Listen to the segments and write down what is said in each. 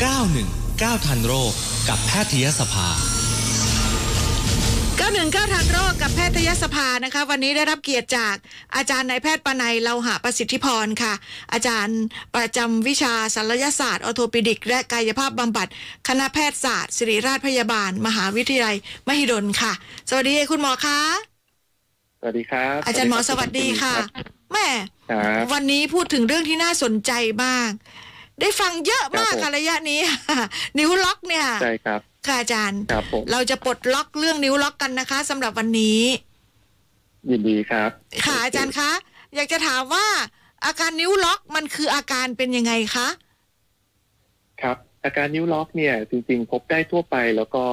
919 ทันโรคกับแพทยสภา919ทันโรคกับแพทยสภานะคะ วันนี้ได้รับเกียรติจากอาจารย์นายแพทย์ปนัยเลาหะประสิทธิพรค่ะ อาจารย์ประจำวิชาศัลยศาสตร์ออโทปิดิก และกายภาพบำบัด คณะแพทยศาสตร์ ศิริราชพยาบาล มหาวิทยาลัย มหิดลค่ะ สวัสดีคุณหมอคะสวัสดีครับ อาจารย์หมอสวัสดีค่ะแม่ครับวันนี้พูดถึงเรื่องที่น่าสนใจมาก ได้ฟังเยอะมากครับผมค่ะระยะนี้ นิ้วล็อกเนี่ยใช่ครับค่ะอาจารย์ครับผมเราจะปลดล็อกเรื่องนิ้วล็อกกันนะคะสำหรับวันนี้ ยินดีครับ ค่ะอาจารย์คะ อยากจะถามว่า อาการนิ้วล็อกมันคืออาการเป็นยังไงคะ ครับ อาการนิ้วล็อกเนี่ย จริง ๆ พบได้ทั่วไปแล้วก็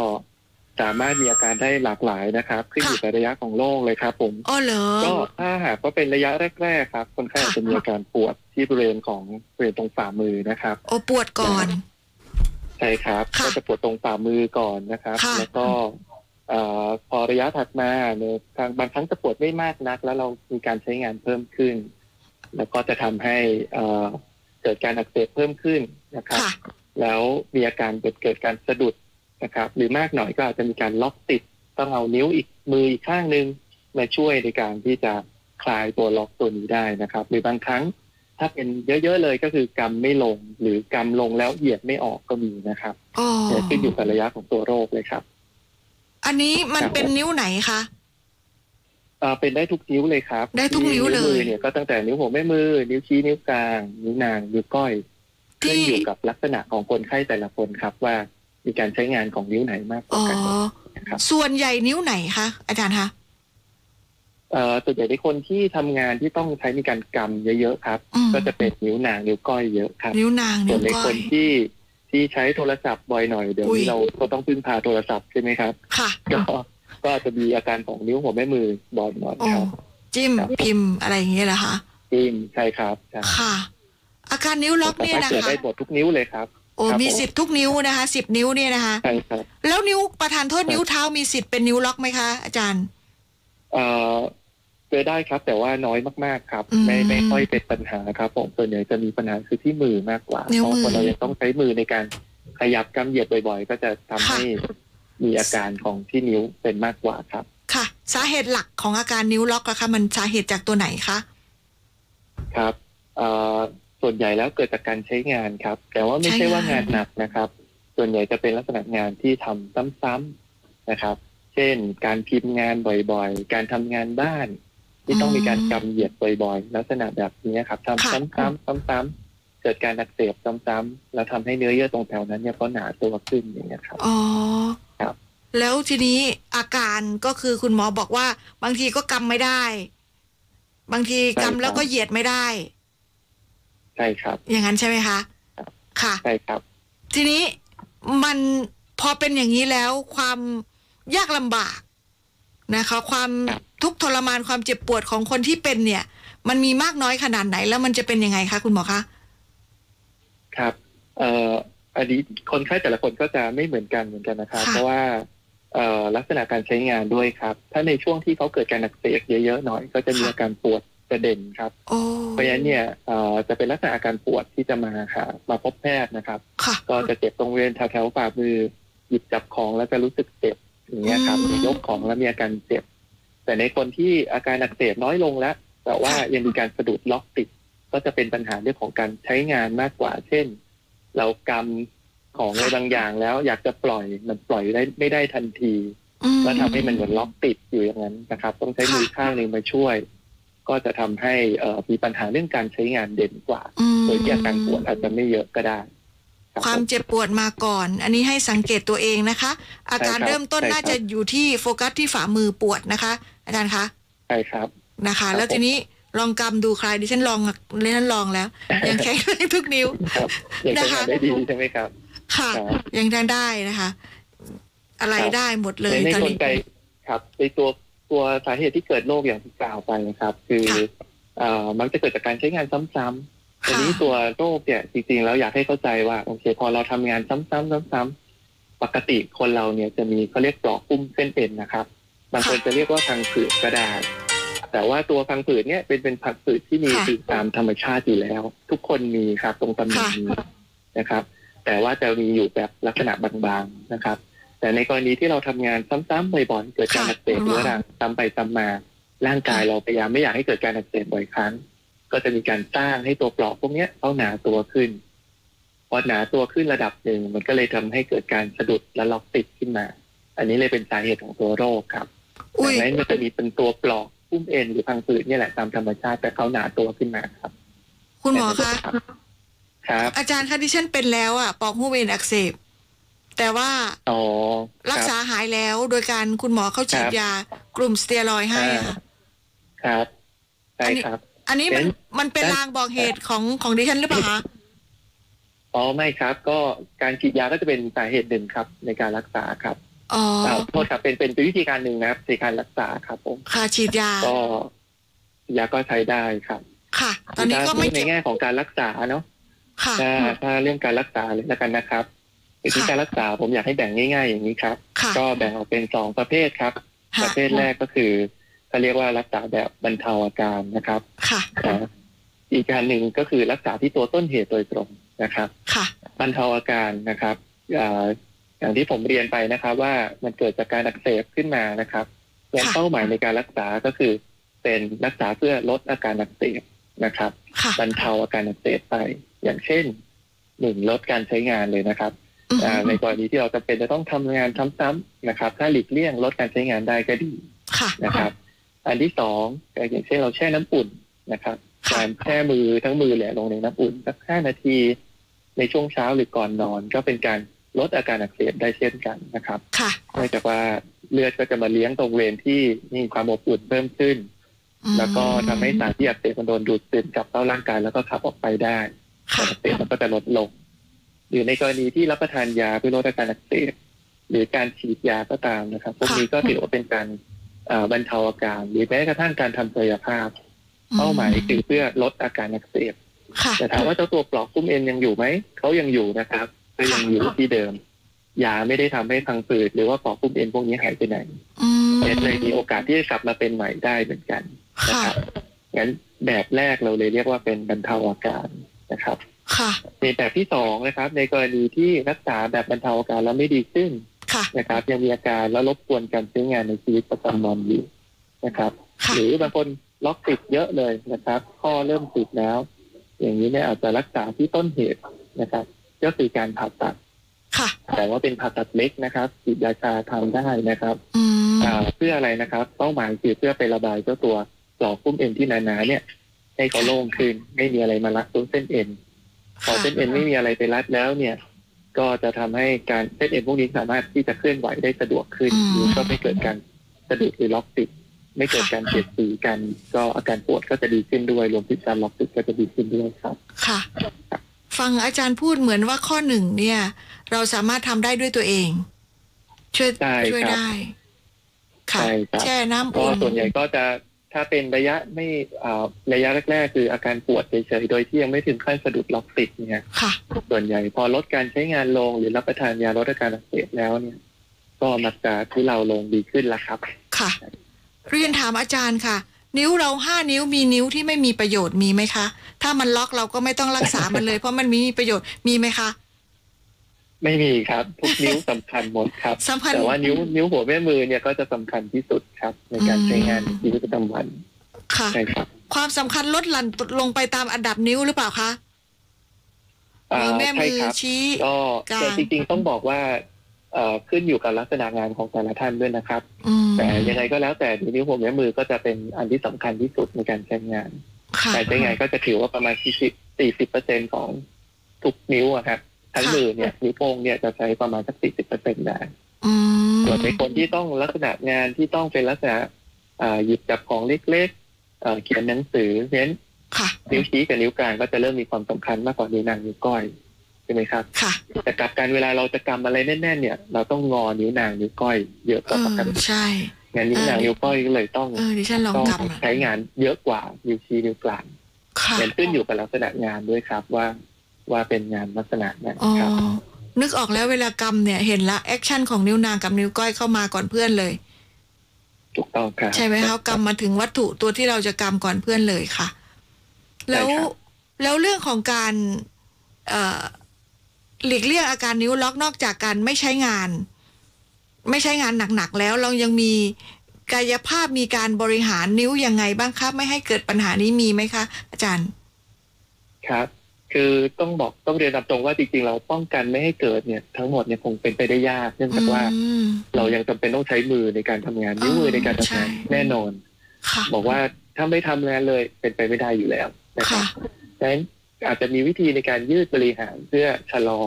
สามารถมีอาการได้หลากหลายนะครับขึ้นอยู่กับระยะของโรคเลยครับผมอ๋อเหรอก็ถ้าหากว่าเป็นระยะแรกๆครับ คนไข้อาจจะมีอาการปวดที่บริเวณของบริเวณตรงฝ่ามือนะครับโอปวดก่อนใช่ครับค่ะก็จะปวดตรงฝ่ามือก่อนนะครับค่ะแล้วก็เอ่อพอระยะถัดมาเนี่ยทางบางครั้งจะปวดไม่มากนัก แล้วเรามีการใช้งานเพิ่มขึ้น แล้วก็จะทำให้เอ่อเกิดการอักเสบเพิ่มขึ้นนะครับค่ะแล้วมีอาการเกิดเกิดการสะดุด นะครับหรือมากหน่อยก็อาจจะมีการล็อกติดต้องเอานิ้วอีกมืออีกข้างหนึ่งมาช่วยในการที่จะคลายตัวล็อกตัวนี้ได้นะครับหรือบางครั้งถ้าเป็นเยอะ ๆ เลยก็คือกำไม่ลง หรือกำลงแล้วเหยียดไม่ออกก็มีนะครับอ๋อเนี่ยขึ้นอยู่กับระยะของตัวโรคเลยครับ อันนี้มันครับเป็นนิ้วไหนคะเอ่อเป็นได้ทุกนิ้วเลยครับ ได้ทุกนิ้วเลยมือเนี่ยก็ตั้งแต่นิ้วหัวแม่มือ นิ้วชี้นิ้วกลาง นิ้วนางนิ้วก้อยขึ้นที่อยู่กับลักษณะของคนไข้แต่ละคนครับว่า มีการใช้งานของนิ้วไหนมากกอ๋ว่าอกันนะครับส่วนใหญ่นิ้วไหนคะอาจารย์คะเอ่อส่วนใหญ่ในคนที่ทำงานที่ต้องใช้มีการกำเยอะๆครับอืมก็จะเป็นนิ้วนางนิ้วก้อยเยอะครับ นิ้วนางส่นิ้ววนในก้คอยนที่ที่ใช้โทรศัพท์บ่อยหน่อยเดี๋ยวอุ้ยนี้เราก็ต้องพึ่งพาโทรศัพท์ใช่ไหมครับ ค่ะ ก็ก็อาจจะมีอาการของนิ้วหัวแม่มือบ่อยหน่อยอ๋อครับ จิ้มครับพิมพ์อะไรอย่างเงี้ยเหรอคะจริงใช่ครับใช่ค่ะ อาการนิ้วล็อกแต่เนี่ยถ้านะเกิดคะได้หมดทุกนิ้วเลยครับ โอ้ครับมีผมสิทธิ์ทุกนิ้วนะคะสิบนิ้วเนี่ยนะคะ ใช่ครับแล้วนิ้วประธานโทษนิ้วเท้ามีสิทธิ์เป็นนิ้วล็อกไหมคะอาจารย์ เอ่อเจอได้ครับ แต่ว่าน้อยมากๆครับ อืมไม่ไม่ค่อยเป็นปัญหาครับ ผมส่วนใหญ่จะมีปัญหาคือที่มือมากกว่านิ้วเพราะมือคนเรายังต้องใช้มือในการขยับกำเหยียดบ่อย ๆ ก็จะทำให้มีอาการของที่นิ้วเป็นมากกว่าครับ ค่ะ สาเหตุหลักของอาการนิ้วล็อกอะคะมันสาเหตุจากตัวไหนคะ ครับเอ่อ ส่วนใหญ่แล้วเกิดจากการใช้งานครับ แต่ว่าไม่ใช้ใช่ว่างางานนหนักนะครับ ส่วนใหญ่จะเป็นลักษณะงานที่ทำซ้ำๆนะครับ เช่น การพิมพ์งานบ่อยๆ การทำงานบ้าน ที่ต้องมีการกำเหยียดบ่อยๆ ลักษณะแบบนี้ครับทำค่ะซ้ำๆซ้ำๆเกิดการอักเสบซ้ำๆแล้วทำให้เนื้อเยื่อตรงแถวนั้นเนี่ยก็หนาตัวขึ้นอย่างเงี้ยครับอ๋อครับ แล้วทีนี้อาการก็คือคุณหมอบอกว่า บางทีก็กำไม่ได้ บางทีกำแล้วก็เหยียดไม่ได้ ใช่ครับ อย่างนั้นใช่ไหมคะครับค่ะ ใช่ครับ ทีนี้มันพอเป็นอย่างนี้แล้วความยากลำบากนะคะ ความครับทุกข์ทรมานความเจ็บปวดของคนที่เป็นเนี่ย มันมีมากน้อยขนาดไหน แล้วมันจะเป็นยังไงคะคุณหมอคะครับ เอ่ออันนี้คนไข้แต่ละคนก็จะไม่เหมือนกันเหมือนกันนะครับค่ะเพราะว่าเอ่อลักษณะการใช้งานด้วยครับ ถ้าในช่วงที่เขาเกิดการอักเสบเยอะๆหน่อย ก็จะมีอาการปวด จะเด่นครับโอ้เพราะฉะนั้นเนี่ยเอ่อจะเป็นลักษณะอาการปวดที่จะมาหามาพบแพทย์นะครับค่ะก็จะเจ็บตรงบริเวณแถวๆฝ่ามือหยิบจับของแล้วจะรู้สึกเจ็บอย่างเงี้ยครับอืมยกของแล้วมีอาการเจ็บ แต่ในคนที่อาการอักเสบน้อยลงแล้ว แต่ว่าค่ะยังมีการสะดุดล็อกติด ก็จะเป็นปัญหาเรื่องของการใช้งานมากกว่า เช่น เรากำของอะไรบางอย่างแล้วอยากจะปล่อยมันปล่อยได้ไม่ได้ทันทีอืมก็ทำให้มันเหมือนล็อกติดอยู่อย่างนั้นนะครับ ต้องใช้มือค่ะข้างหนึ่งมาช่วย ก็จะทำให้เอ่อมีปัญหาเรื่องการใช้งานเด่นกว่าอืมโดยที่อาการปวดอาจจะไม่เยอะก็ได้รับความผมเจ็บปวดมาก่อน อันนี้ให้สังเกตตัวเองนะคะ อาการใช่ครับเริ่มต้นใช่ครับน่าจะอยู่ที่โฟกัสที่ฝ่ามือปวดนะคะ อาจารย์คะใช่ครับนะคะครับแล้วทีนี้ลองกำดูใครดิฉันลองดิฉันลองแล้ว ยังแข็งแรงทุกนิ้วครับยังใช้นะคะงานได้ดีใช่ไหมครับ ค่ะครับยังทางได้นะคะ อะไรครับได้หมดเลยในตอนกลนี้ไกครับในตัว ตัวสาเหตุที่เกิดโรคอย่างที่กล่าวไปนะครับ คือค่ะเอ่อมันจะเกิดจากการใช้งานซ้ำๆทีค่ะนี้ตัวโรคเนี่ยจริงๆแล้วอยากให้เข้าใจว่าโอเค พอเราทำงานซ้ำๆซ้ำๆปกติคนเราเนี่ยจะมีเขาเรียกปลอกปุ้มเส้นเอ็นนะครับบางคนจะเรียกว่าพังผืดก็ได้แต่ว่าตัวพังผืดเนี่ยเป็นเป็นพังผืดที่มีค่ะอยู่ตามธรรมชาติอยู่แล้ว ทุกคนมีครับ ตรงตำแหน่งนี้นะครับ แต่ว่าจะมีอยู่แบบลักษณะบางๆนะครับ แต่ในกรณีที่เราทำงานซ้ำๆบ่อยๆเกิดการอักเสบเรื้อรังซ้ำไปซ้ำมา ร่างกายเราพยายามไม่อยากให้เกิดการอักเสบบ่อยครั้ง ก็จะมีการสร้างให้ตัวปลอกพวกเนี้ยเขาหนาตัวขึ้น พอหนาตัวขึ้นระดับหนึ่งมันก็เลยทำให้เกิดการสะดุดและล็อกติดขึ้นมา อันนี้เลยเป็นสาเหตุของตัวโรคครับอุ้ยดังนั้นมันจะมีเป็นตัวปลอกพุ่มเอ็นหรือพังผืดเนี่ยแหละตามธรรมชาติแต่เขาหนาตัวขึ้นมาครับ คุณหมอคะรับครับ อาจารย์คะที่ฉันเป็นแล้วอะปอกหูเวนอักเสบ แต่ว่าอ๋อรักษาหายแล้วโดยการคุณหมอเขาฉีดครับยากลุ่มสเตียรอยด์ให้อะค่ะครับใช่ครับ อันนี้มันเป็นมันเป็นได้ลางบอกเหตุของของดิฉันหรือเปล่าคะอ๋อไม่ครับ ก็การฉีดยาก็จะเป็นสาเหตุหนึ่งครับ ในการรักษาครับอ๋ออ่าโทษครับเป็นเป็นวิธีการหนึ่งนะครับในการรักษาครับผมค่ะฉีดยาก็ยาก็ใช้ได้ครับ ค่ะ ตอนนี้ก็ไม่ถ้าพูดในเจ็บแง่ของการรักษาเนาะค่ะถ้าถ้าเรื่องการรักษาเลยแล้วกันนะครับ วิธีการรักษาผมอยากให้แบ่งง่าย ๆ อย่างนี้ครับค่ะก็แบ่งออกเป็นสองประเภทครับปค่ะระเภทแรกก็คือเขาเรียกว่ารักษาแบบบรรเทาอาการนะครับค่ะนะอีกการหนึ่งก็คือรักษาที่ตัวต้นเหตุโดยตรงนะครับค่ะบรรเทาอาการนะครับอ่าอย่างที่ผมเรียนไปนะครับ ว่ามันเกิดจากการอักเสบขึ้นมานะครับงั้นค่ะเป้าหมายในการรักษาก็คือ เป็นรักษาเพื่อลดอาการอักเสบนะครับค่ะบรรเทาอาการอักเสบไป อย่างเช่นหนึ่งลดการใช้งานเลยนะครับอืมอ่า ในกรณีที่เราจำเป็นจะต้องทำงานซ้ำๆนะครับ ถ้าหลีกเลี่ยงลดการใช้งานได้ก็ดีค่ะนะครับ อันที่สองก็อย่างเช่นเราแช่น้ำอุ่นนะครับค่ะการแช่มือทั้งมือแหละลงในน้ำอุ่นสักห้านาทีในช่วงเช้าหรือก่อนนอน ก็เป็นการลดอาการอักเสบได้เช่นกันนะครับค่ะเนื่องจากว่าเลือดก็จะมาเลี้ยงตรงเวรที่มีความอบอุ่นเพิ่มขึ้นอืมแล้วก็ทำให้สารที่อักเสบมันโดนดูดซึมกลับเข้าร่างกายแล้วก็ขับออกไปได้ค่ะการอักเสบมันก็จะลดลง หรือในกรณีที่รับประทานยาเพื่อลดอาการอักเสบหรือการฉีดยาก็ตามนะครับ พวกนี้ก็ถือว่าเป็นการเอ่อบรรเทาอาการ หรือแม้กระทั่งการทำกายภาพ เป้าหมายคือเพื่อลดอาการอักเสบค่ะแต่ถามว่าเจ้าตัวปลอกคุ้มเอ็นยังอยู่ไหมเขายังอยู่นะครับก็ยังอยู่ที่เดิมยาไม่ได้ทำให้พังผืดหรือว่าปลอกคุ้มเอ็นพวกนี้หายไปไหนอืมเลยมีโอกาสที่จะกลับมาเป็นใหม่ได้เหมือนกันนะค่ะครับงั้นแบบแรกเราเลยเรียกว่าเป็นบรรเทาอาการนะครับ ค่ะ ในแบบที่สองนะครับ ในกรณีที่รักษาแบบบรรเทาอาการแล้วไม่ดีขึ้นค่ะนะครับ ยังมีอาการแล้วรบกวนการใช้งานในชีวิตประจำวันอยู่นะครับค่ะหรือบางคนล็อกติดเยอะเลยนะครับ ข้อเริ่มติดแล้ว อย่างนี้เนี่ยอาจจะรักษาที่ต้นเหตุนะครับ ก็คือการผ่าตัดค่ะแต่ว่าเป็นผ่าตัดเล็กนะครับฉีดยาชาทำได้นะครับอืมอ่าเพื่ออะไรนะครับ เป้าหมายคือเพื่อไประบายเจ้าตัวปลอกพุ่มเอ็นที่หนาๆเนี่ย ให้เขาโล่งขึ้นไม่มีอะไรมารัดตัวเส้นเอ็น พอค่ะเส้นเอ็นไม่มีอะไรไปรัดแล้วเนี่ย ก็จะทำให้การเส้นเอ็นพวกนี้สามารถที่จะเคลื่อนไหวได้สะดวกขึ้นอืมหรือก็ไม่เกิดการสะดุดหรือล็อกติด ไม่เกิดการเสียดสีกัน ก็อาการปวดก็จะดีขึ้นด้วยรวมถึงการล็อกติดก็จะดีขึ้นด้วยครับ ค่ะ ฟังอาจารย์พูดเหมือนว่าข้อหนึ่งเนี่ย เราสามารถทำได้ด้วยตัวเอง ช่วยใช่ช่วยครับได้ ค่ะใช่ครับแช่น้ำก็อุ่นส่วนใหญ่ก็จะ ถ้าเป็นระยะไม่อ่าระยะแรกๆ คืออาการปวดเฉยๆ โดยที่ยังไม่ถึงขั้นสะดุดล็อกติดเนี่ยค่ะส่วนใหญ่พอลดการใช้งานลงหรือรับประทานยาลดอาการอักเสบแล้วเนี่ย ก็มักจะทุเลาลงดีขึ้นละครับ ค่ะ เรียนถามอาจารย์ค่ะ นิ้วเราห้านิ้วมีนิ้วที่ไม่มีประโยชน์มีไหมคะ ถ้ามันล็อกเราก็ไม่ต้องรักษามันเลย เพราะมันมีประโยชน์มีไหมคะ ไม่มีครับทุกนิ้วสำคัญหมดครับสำคัญแต่ว่านิ้วนิ้วหัวแม่มือเนี่ยก็จะสำคัญที่สุดครับ ในการอืมใช้งานในชีวิตประจำวันค่ะใช่ครับ ความสำคัญลดหลั่นลงไปตามอันดับนิ้วหรือเปล่าคะอ่ามือแม่ใช่มือครับชี้ก็กลางแต่จริงๆต้องบอกว่าเอ่อขึ้นอยู่กับลักษณะงานของแต่ละท่านด้วยนะครับอืมแต่ยังไงก็แล้วแต่นิ้วหัวแม่มือก็จะเป็นอันที่สำคัญที่สุดในการใช้งานค่ะการใช้งานก็จะถือว่าประมาณ40 40เปอร์เซ็นของทุกนิ้วอะครับ ทั้งค่ะมือเนี่ยนิ้วโป้งเนี่ยจะใช้ประมาณสัก40เปอร์เซ็นได้อืมส่วนในคนที่ต้องลักษณะงานที่ต้องเป็นลักษณะอ่าหยิบจับของเล็กๆเอ่อเขียนหนังสือเน้นค่ะนิ้วชี้กับนิ้วกลางก็จะเริ่มมีความสำคัญมากกว่านิ้วนางนิ้วก้อยใช่ไหมครับค่ะแต่กลับการเวลาเราจะกำอะไรแน่นๆเนี่ย เราต้องงอนิ้วนางนิ้วก้อยเยอะกเอว่าปอกติใช่งั้นนิ้วนางนิ้วก้อยก็เลยต้องเออดิฉันลองต้องกำอะใช้งานเยอะกว่านิ้วชี้นิ้วกลางค่ะงั้นขึ้นอยู่กับลักษณะงานด้วยครับว่า ว่าเป็นงานลักษณะไหนอ๋อครับนึกออกแล้วเวลากำเนี่ยเห็นละ action ของนิ้วนางกับนิ้วก้อยเข้ามาก่อนเพื่อนเลยถูกต้องครับใช่ไหมคะกำมาถึงวัตถุตัวที่เราจะกำก่อนเพื่อนเลยค่ะ แล้วใช่ครับแล้วเรื่องของการเอ่อหลีกเลี่ยงอาการนิ้วล็อกนอกจากการไม่ใช้งาน ไม่ใช้งานหนักๆแล้วเรายังมีกายภาพมีการบริหารนิ้วยังไงบ้างครับ ไม่ให้เกิดปัญหานี้มีไหมคะ อาจารย์ ครับ คือต้องบอกต้องเรียนตามตรงว่าจริงๆ เราป้องกันไม่ให้เกิดเนี่ยทั้งหมดเนี่ยคงเป็นไปได้ยาก เนื่องจากว่าอืมเรายังจำเป็นต้องใช้มือในการทำงานนิ้วมือในการทำงานใช่แน่นอนค่ะบอกว่าถ้าไม่ทำงานเลยเป็นไปไม่ได้อยู่แล้วนะครัค่ะบดังนั้นอาจจะมีวิธีในการยืดบริหารเพื่อชะลอ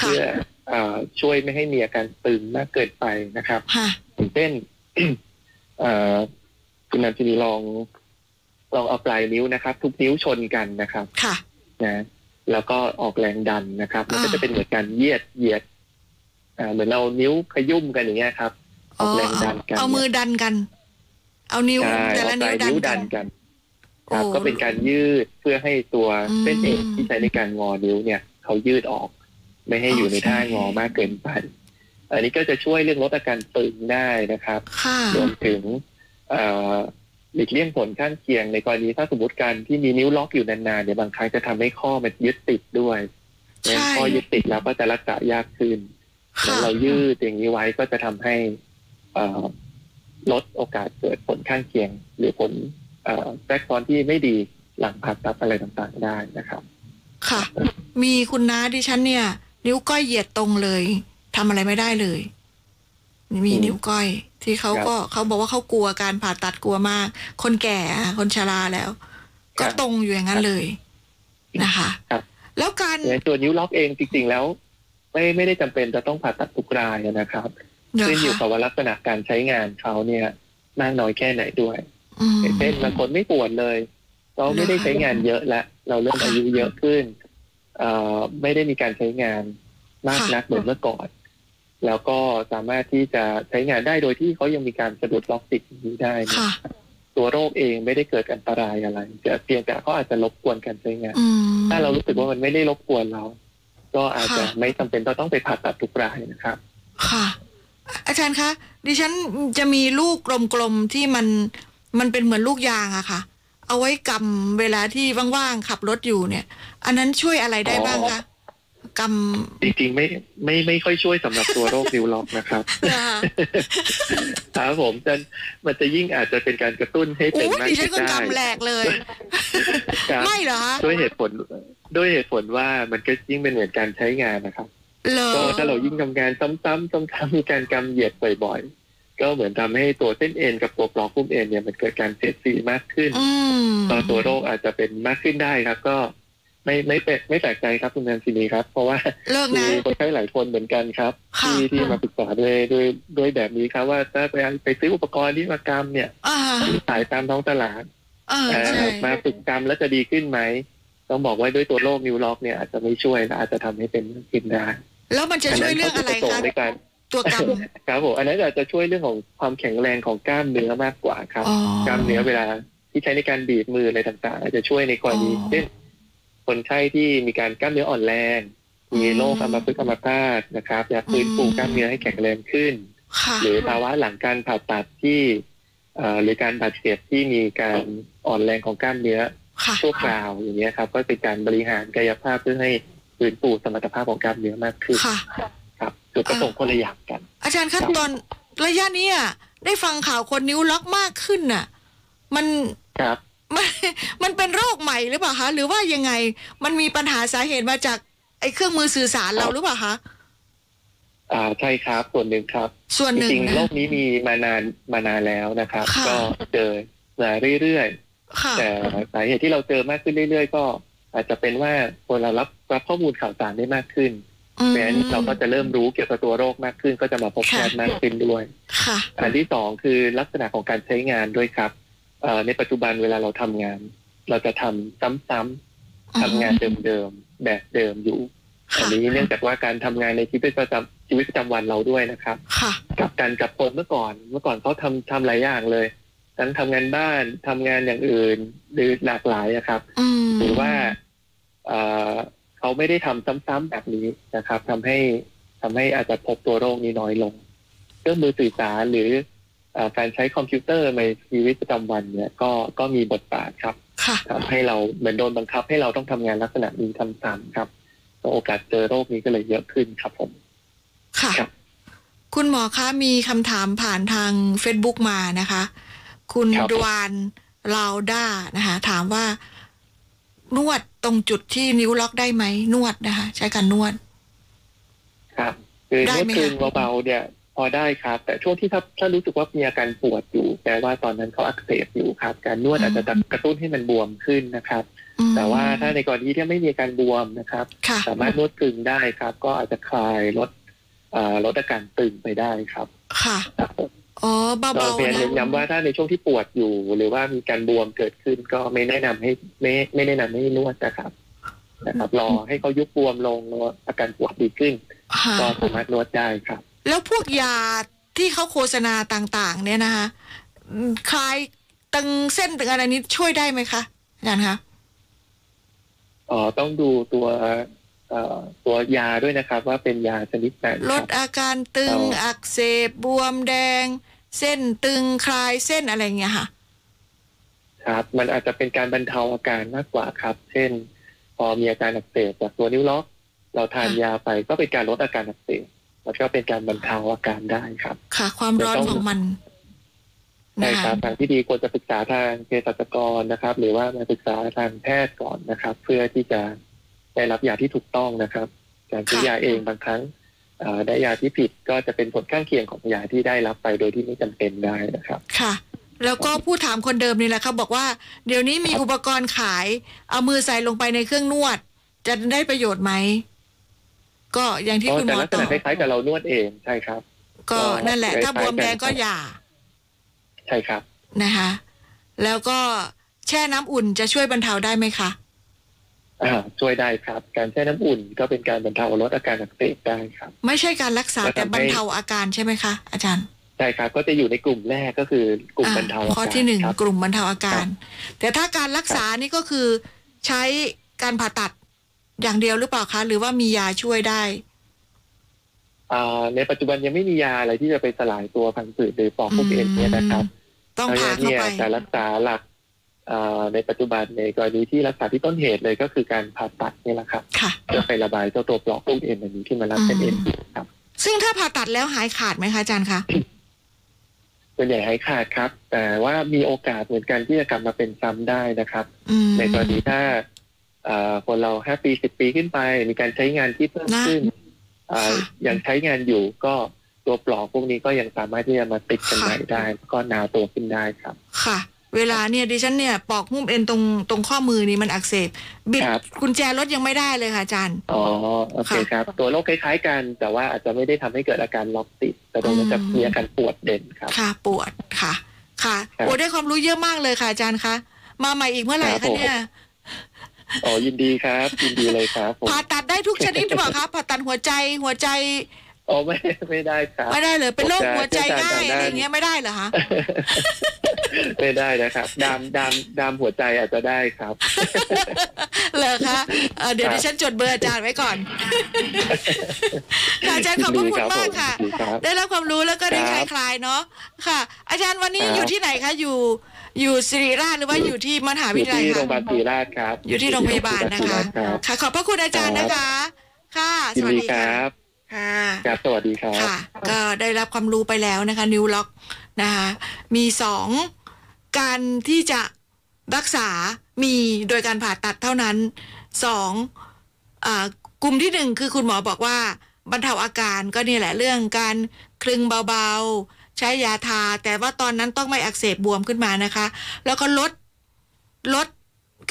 ค่ะเพื่อเอ่อช่วยไม่ให้มีอาการตึงมากเกินไปนะครับค่ะอย่างเช่นเอ่อคุณนันทินีลองลองเอาปลายนิ้วนะครับ ทุกนิ้วชนกันนะครับค่ะ นะแล้วก็ออกแรงดันนะครับมันก็อ่าจะเป็นเหมือนการเหยียดเหยียดอ่าเหมือนเรานิ้วขยุ่มกันอย่างเงี้ยครับออกแรงดันกันเอามือดันกัน เอานิ้วใช่แต่เอาละปนิ้ลาวยดันนิ้วกัดันนกันครับโอ้ก็เป็นการยืดเพื่อให้ตัวอืมเส้นเอ็นที่ใช้ในการงอนิ้วเนี่ย เขายืดออก ไม่ให้อยู่ในโอเคท่างอมากเกินไป อันนี้ก็จะช่วยเรื่องลดอาการตึงได้นะครับค่ะรวมถึงเอ่อ หลีกเลี่ยงผลข้างเคียงในกรณีถ้าสมมติการที่มีนิ้วล็อกอยู่นานๆเนี่ยบางครั้งจะทำให้ข้อมันยึดติดด้วยข้อยึดติดแล้วก็จะรักษายากขึ้นแล้วเรายืดอย่างนี้ไว้ก็จะทำให้ลดโอกาสเกิดผลข้างเคียง หรือผลแทรกซ้อนที่ไม่ดีหลังผ่าตัดอะไรต่างๆได้นะครับ ค่ะ มีคุณน้าดิฉันเนี่ย นิ้วก้อยเหยียดตรงเลยทำอะไรไม่ได้เลย มีอืมนิ้วก้อย ที่เขาครับก็เขาบอกว่าเขากลัวการผ่าตัดกลัวมาก คนแก่อะคนชราแล้ว ก็ครับตรงอยู่อย่างนั้นเลยนะคะครับแล้วการในตัวนิ้วล็อกเองจริง ๆ แล้ว ไม่ไม่ได้จำเป็นจะต้องผ่าตัดทุกรายนะครับเดี๋ยวขึ้นอยู่ค่ะกับว่าลักษณะการใช้งานเขาเนี่ยมากน้อยแค่ไหนด้วยอืมอย่างเช่นบางคนไม่ปวดเลย เราไม่ได้ใช้งานเยอะแล้วเราเริ่มค่ะอายุเยอะขึ้นเอ่อไม่ได้มีการใช้งานมากค่ะนักเหมือนเมื่อก่อน แล้วก็สามารถที่จะใช้งานได้โดยที่เขายังมีการสะดุดล็อกติดอย่างนี้ได้เนี่ยค่ะตัวโรคเองไม่ได้เกิดอันตรายอะไรแต่เพียงแต่เขาอาจจะรบกวนการใช้งานอืมถ้าเรารู้สึกว่ามันไม่ได้รบกวนเรา ก็อาจจะค่ะไม่จำเป็นต้องไปผ่าตัดทุกรายนะครับ ค่ะ อาจารย์คะดิฉันจะมีลูกกลมๆที่มันมันเป็นเหมือนลูกยางอะค่ะ เอาไว้กำเวลาที่ว่างๆขับรถอยู่เนี่ย อันนั้นช่วยอะไรได้บ้างคะ กจริงๆ ไม่ไม่ไม่ค่อยช่วยสำหรับตัวโรคนิ้วล็อกนะครับำนะคะครับผมจะมันจะยิ่งอาจจะเป็นการกระตุ้นให้เป็นโอ้ยมากดิฉันก็ขึ้นได้กำแหลกเลยครับไม่เหรอคะด้วยเหตุผลด้วยเหตุผลว่ามันก็ยิ่งเป็นเหมือนการใช้งานนะครับเหรอก็ถ้าเรายิ่งทำงานซ้ำๆซ้ำๆมีการกำเหยียดบ่อยๆ ก็เหมือนทำให้ตัวเส้นเอ็นกับตัวปลอกหุ้มเอ็นเนี่ยมันเกิดการเสียดสีมากขึ้นอืมก็ตัวโรคอาจจะเป็นมากขึ้นได้ครับ ก็ ไม่ไม่แปลกไม่แปลกใจครับคุณแมนซีนีครับ เพราะว่าเลิกมีนะคนไข้หลายคนเหมือนกันครับค่ะที่ที่มาปรึกษาด้วยด้วยด้วยแบบนี้ครับ ว่าถ้าไปไปซื้ออุปกรณ์ที่มากรรมเนี่ยอ่าขายตามท้องตลาดเออเอ่อใช่มาฝึกกรรมแล้วจะดีขึ้นไหม ต้องบอกว่าด้วยตัวโรคนิวล็อกเนี่ยอาจจะไม่ช่วยและอาจจะทำให้เป็นขึ้นได้แล้วมันจะช่วยเรื่องอะไรนนั้นคะขาจปสงค์ในการตัวกครับผมอันนั้นอาจจะช่วยเรื่องของความแข็งแรงของกล้ามเนื้อมากกว่าครับำอ๋อกล้ามเนื้อเวลาที่ใช้ในการบีบมืออะไรต่างๆ อาจจะช่วยในกรณีอ๋อเช่น คนไข้ที่มีการกล้ามเนื้ออ่อนแรงมีโรคอัมพฤกษ์อัมพาตนะครับอยากฟื้นฟูอืมกล้ามเนื้อให้แข็งแรงขึ้นค่ะหรือภาวะหลังการผ่าตัดที่เอ่อหรือการบาดเจ็บที่มีการอ่อนแรงของกล้ามเนื้อค่ะชั่วคราวอย่างเงี้ยครับ ก็เป็นการบริหารกายภาพเพื่อให้ฟื้นฟูสมรรถภาพของกล้ามเนื้อมากขึ้นค่ะครับจุดประสงค์คนละอย่างกัน อาจารย์ครัคะบตอนระยะนี้อะได้ฟังข่าวคนนิ้วล็อกมากขึ้นน่ะ มันครับ มันมันเป็นโรคใหม่หรือเปล่าคะหรือว่ายังไง มันมีปัญหาสาเหตุมาจากไอ้เครื่องมือสื่อสารเราหรือเปล่าคะอ่าใช่ครับส่วนหนึ่งครับส่วนจหนึ่งริงๆนะโรคนี้มีมานานมานานแล้วนะครับค่ะก็เจอมาเรื่อยค่ะๆแต่สาเหตุที่เราเจอมากขึ้นเรื่อย ๆ ก็ อาจจะเป็นว่าคนเรารับรับข้อมูลข่าวสารได้มากขึ้นอืมเพราะฉะนั้นเราก็จะเริ่มรู้เกี่ยวกับตัวโรคมากขึ้น ก็จะมาพบแพทย์มากขึ้นด้วยค่ะอันที่สองคือลักษณะของการใช้งานด้วยครับเอ่อ ในปัจจุบันเวลาเราทำงาน เราจะทำซ้ำๆทำงานเดิมๆแบบเดิมอยู่อัค่ะนนี้เนื่องจากว่าการทำงานในชีวิตประจำชีวิตประจำวันเราด้วยนะครับค่ะกับกันกับคนเมื่อก่อน เมื่อก่อนเขาทำทำหลายอย่างเลยทั้งทำงานบ้านทำงานอย่างอื่นหรือหลากหลายอะครับอืมหรือว่าเอ่อเขาไม่ได้ทำซ้ำๆแบบนี้นะครับทำให้ทำให้อาจจะพบตัวโรคนี้น้อยลงเครื่องมือสื่อสารหรือเออ การใช้คอมพิวเตอร์ในชีวิตประจำวันเนี่ยก็ก็มีบทบาทครับค่ะทำให้เราเหมือนโดนบังคับให้เราต้องทำงานลักษณะนี้ซ้ำๆครับโอกาสเจอโรคนี้ก็เลยเยอะขึ้นครับผม ค่ะครับคุณหมอคะมีคำถามผ่านทาง Facebook มานะคะ คุณครับดวานลาวด้านะคะ ถามว่า นวดตรงจุดที่นิ้วล็อกได้ไหมนวดนะคะ ใช้การนวด ครับคือได้นวดไหมกลึงคะเบาๆเนี่ย พอได้ครับ แต่ช่วงที่ถ้าถ้ารู้สึกว่ามีอาการปวดอยู่แปลว่าตอนนั้นเขาอักเสบอยู่ครับ การนวดอาจจะกระตุ้นให้มันบวมขึ้นนะครับอืมแต่ว่าถ้าในกรณีที่ไม่มีอาการบวมนะครับค่ะสามารถนวดกลึงได้ครับ ก็อาจจะคลายลดเอ่อลดอาการตึงไปได้ครับ ค่ะครับผมอ๋อก็เบาเพียงๆนะเน้นย้ำว่าถ้าในช่วงที่ปวดอยู่ หรือว่ามีการบวมเกิดขึ้นก็ไม่แนะนำให้ไม่ไม่แนะนำให้นวดนะครับนะครับ รอให้เขายุบบวมลงแล้วอาการปวดดีขึ้นค่ะก็สามารถนวดได้ครับ แล้วพวกยาที่เขาโฆษณาต่างๆ เนี่ยนะคะอืมคลายตึงเส้นตึงอะไรนี้ช่วยได้ไหมคะอาจารย์คะเอ่อต้องดูตัวเอ่อตัวยาด้วยนะครับ ว่าเป็นยาชนิดไหนลคดรับอาการตึงเอาอักเสบบวมแดง เส้นตึงคลายเส้นอะไรอย่างเงี้ยค่ะ ครับ มันอาจจะเป็นการบรรเทาอาการมากกว่าครับ เช่น พอมีอาการอักเสบจากตัวนิ้วล็อก เราทานค่ะยาไปก็เป็นการลดอาการอักเสบ แล้วก็เป็นการบรรเทาอาการได้ครับ ค่ะ ความร้อนเดี๋ยวต้องของมันใช่นะครัคะบทางที่ดีควรจะปรึกษาทางเภสัชกรนะครับ หรือว่ามาปรึกษาทางแพทย์ก่อนนะครับ เพื่อที่จะได้รับยาที่ถูกต้องนะครับ การซื้อยาเองบางครั้งเอ่อได้ยาที่ผิดก็จะเป็นผลข้างเคียงของยาที่ได้รับไปโดยที่ไม่จำเป็นได้นะครับ ค่ะ แล้วก็ผู้ถามคนเดิมนี่แหละเขาบอกว่าเดี๋ยวนี้มีอุปกรณ์ขาย เอามือใส่ลงไปในเครื่องนวด จะได้ประโยชน์ไหม ก็อย่างที่ก็คุณหจะมอลักษตอณะบคล้ายๆกับเรานวดเองใช่ครับ ก็ก็นั่นแหละ ถ้าคบล้ายๆวมแดงก็กันครับอย่า ใช่ครับนะคะ แล้วก็แช่น้ำอุ่นจะช่วยบรรเทาได้ไหมคะอ่าช่วยได้ครับ การแช่น้ำอุ่นก็เป็นการบรรเทาลดอาการอักเสบได้ครับ ไม่ใช่การรักษาแล้วทำให้แต่บรรเทาอาการใช่ไหมคะ อาจารย์ใช่ครับก็จะอยู่ในกลุ่มแรกก็คือกลุ่มบรรเทาอาข้อการที่หนึ่งครับกลุ่มบรรเทาอาการครัแต่ถ้าการรักษานี่ก็คือใช้การผ่าตัด อย่างเดียวหรือเปล่าคะ หรือว่ามียาช่วยได้อ่าในปัจจุบันยังไม่มียาอะไรที่จะไปสลายตัวพังผืดหรือปอกพวกเอ็นเนี่ยนะครับต้องเพราะผ่าฉะนั้นเข้าเนี่ยไปการรักษาหลักอ่าในปัจจุบันในกรณีที่รักษาที่ต้นเหตุเลยก็คือการผ่าตัดนี่แหละครับค่ะเพื่อไประบายเจ้าตัวปลอกพวกเอ็นอันนี้ที่มารับเป็นเอ็นครับ ซึ่งถ้าผ่าตัดแล้วหายขาดไหมคะอาจารย์คะส่วนใหญ่หายขาดครับ แต่ว่ามีโอกาสเหมือนกันที่จะกลับมาเป็นซ้ำได้นะครับอืมในกรณีถ้าเอ่อ คนเราห้าปีสิบปีขึ้นไป มีการใช้งานที่เพิ่มนะขึ้นอ่าค่ะยังใช้งานอยู่ก็ตัวปลอกพวกนี้ก็ยังสามารถที่จะมาติดกันค่ะใหม่ได้แล้วก็หนาตัวขึ้นได้ครับ ค่ะ เวลาเนี่ยดิฉันเนี่ยปอกหุ้มเอ็นตรงตรงข้อมือนี่มันอักเสบบิดครับกุญแจรถยังไม่ได้เลยค่ะอาจารย์อ๋อโอเคค่ะครับ ตัวโรคคล้ายๆกัน แต่ว่าอาจจะไม่ได้ทำให้เกิดอาการล็อกติด แต่ตรงนั้นจะอืมมีอาการปวดเด่นครับ ค่ะปวดค่ะ ค่ะครับโอ้ได้ความรู้เยอะมากเลยค่ะอาจารย์คะมาใหม่อีกเมื่อไหร่ครัคะบผมเนี่ย อ๋อยินดีครับ ยินดีเลยครับผมผ่าตัดได้ทุกชนิดหรือเปล่าคะผ่าตัดหัวใจหัวใจอ๋อไม่ไม่ได้ครับไม่ได้เลยเป็นโรคผมจะหัวใจเชี่ยวชาญง่ายทางด้านอะไรอย่างเงี้ยไม่ได้เหรอคะไม่ได้นะครับ ดามดามดามหัวใจอาจจะได้ครับเหรอคะเอ่อเดี๋ยวครับดิฉันจดเบอร์อาจารย์ไว้ก่อนค่ะอาจารย์ขอบพระคุณมากค่ะยินดีครับได้รับความรู้แล้วก็ได้คครับลายๆเนาะค่ะ อาจารย์วันนี้ครับอยู่ที่ไหนคะอยู่ อยู่ศิริราชหรือว่าอยู่ที่มหาอวิยู่ทยาลัยที่คะโรงพยาบาลศรีราชครับอยู่ที่โรงพยาบาลนะคะครับค่ะ ขอบพระคุณอาจารย์นะคะ ค่ะยิสนวัสดีดีคค่ะรับค่ะ ครับสวัสดีครับ ค่ะ ก็ได้รับความรู้ไปแล้วนะคะ นิวล็อกนะคะมีสองการที่จะรักษามีโดยการผ่าตัดเท่านั้นสองอ่ากลุ่มที่หนึ่งคือคุณหมอบอกว่าบรรเทาอาการก็นี่แหละเรื่องการคลึงเบาๆ ใช้ยาทา แต่ว่าตอนนั้นต้องไม่อักเสบบวมขึ้นมานะคะ แล้วก็ลดลด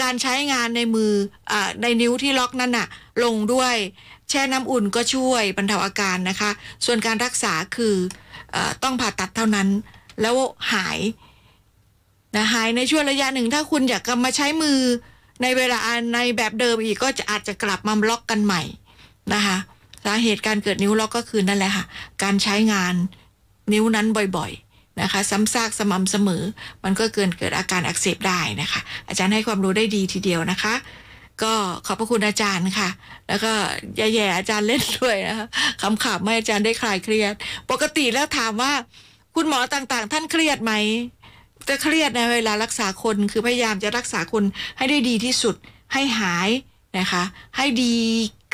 การใช้งานในมืออาในนิ้วที่ล็อกนั่นน่ะ ลงด้วย แช่น้ำอุ่นก็ช่วยบรรเทาอาการนะคะ ส่วนการรักษาคือออต้องผ่าตัดเท่านั้น แล้วหายนะหายในช่วงระยะหนึ่ง ถ้าคุณอยากกลับมาใช้มือในเวลาในแบบเดิมอีกก็จะอาจจะกลับมาล็อกกันใหม่นะคะสาเหตุการเกิดนิ้วล็อกก็คือนั่นแหละค่ะ การใช้งาน นิ้วนั้นบ่อยๆนะคะ ซ้ำซากสม่ำเสมอ มันก็เกินเกิดอาการอักเสบได้นะคะ อาจารย์ให้ความรู้ได้ดีทีเดียวนะคะ ก็ขอบพระคุณอาจารย์ค่ะ แล้วก็แย่ๆอาจารย์เล่นด้วยนะคะคำขับให้อาจารย์ได้คลายเครียด ปกติแล้วถามว่า คุณหมอต่างๆ ท่านเครียดไหมจะเครียดในเวลารักษาคนคือพยายามจะรักษาคนให้ได้ดีที่สุดให้หายนะคะ ให้ดี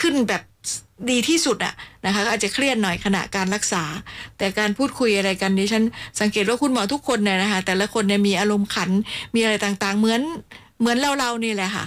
ขึ้นแบบดีที่สุดอะ นะคะก็อาจจะเครียดหน่อยขณะการรักษา แต่การพูดคุยอะไรกันดิฉันสังเกตว่าคุณหมอทุกคนเนี่ยนะคะแต่ละคนเนี่ยมีอารมณ์ขันมีอะไรต่างๆ เหมือนเหมือนเราเรานี่แหละค่ะ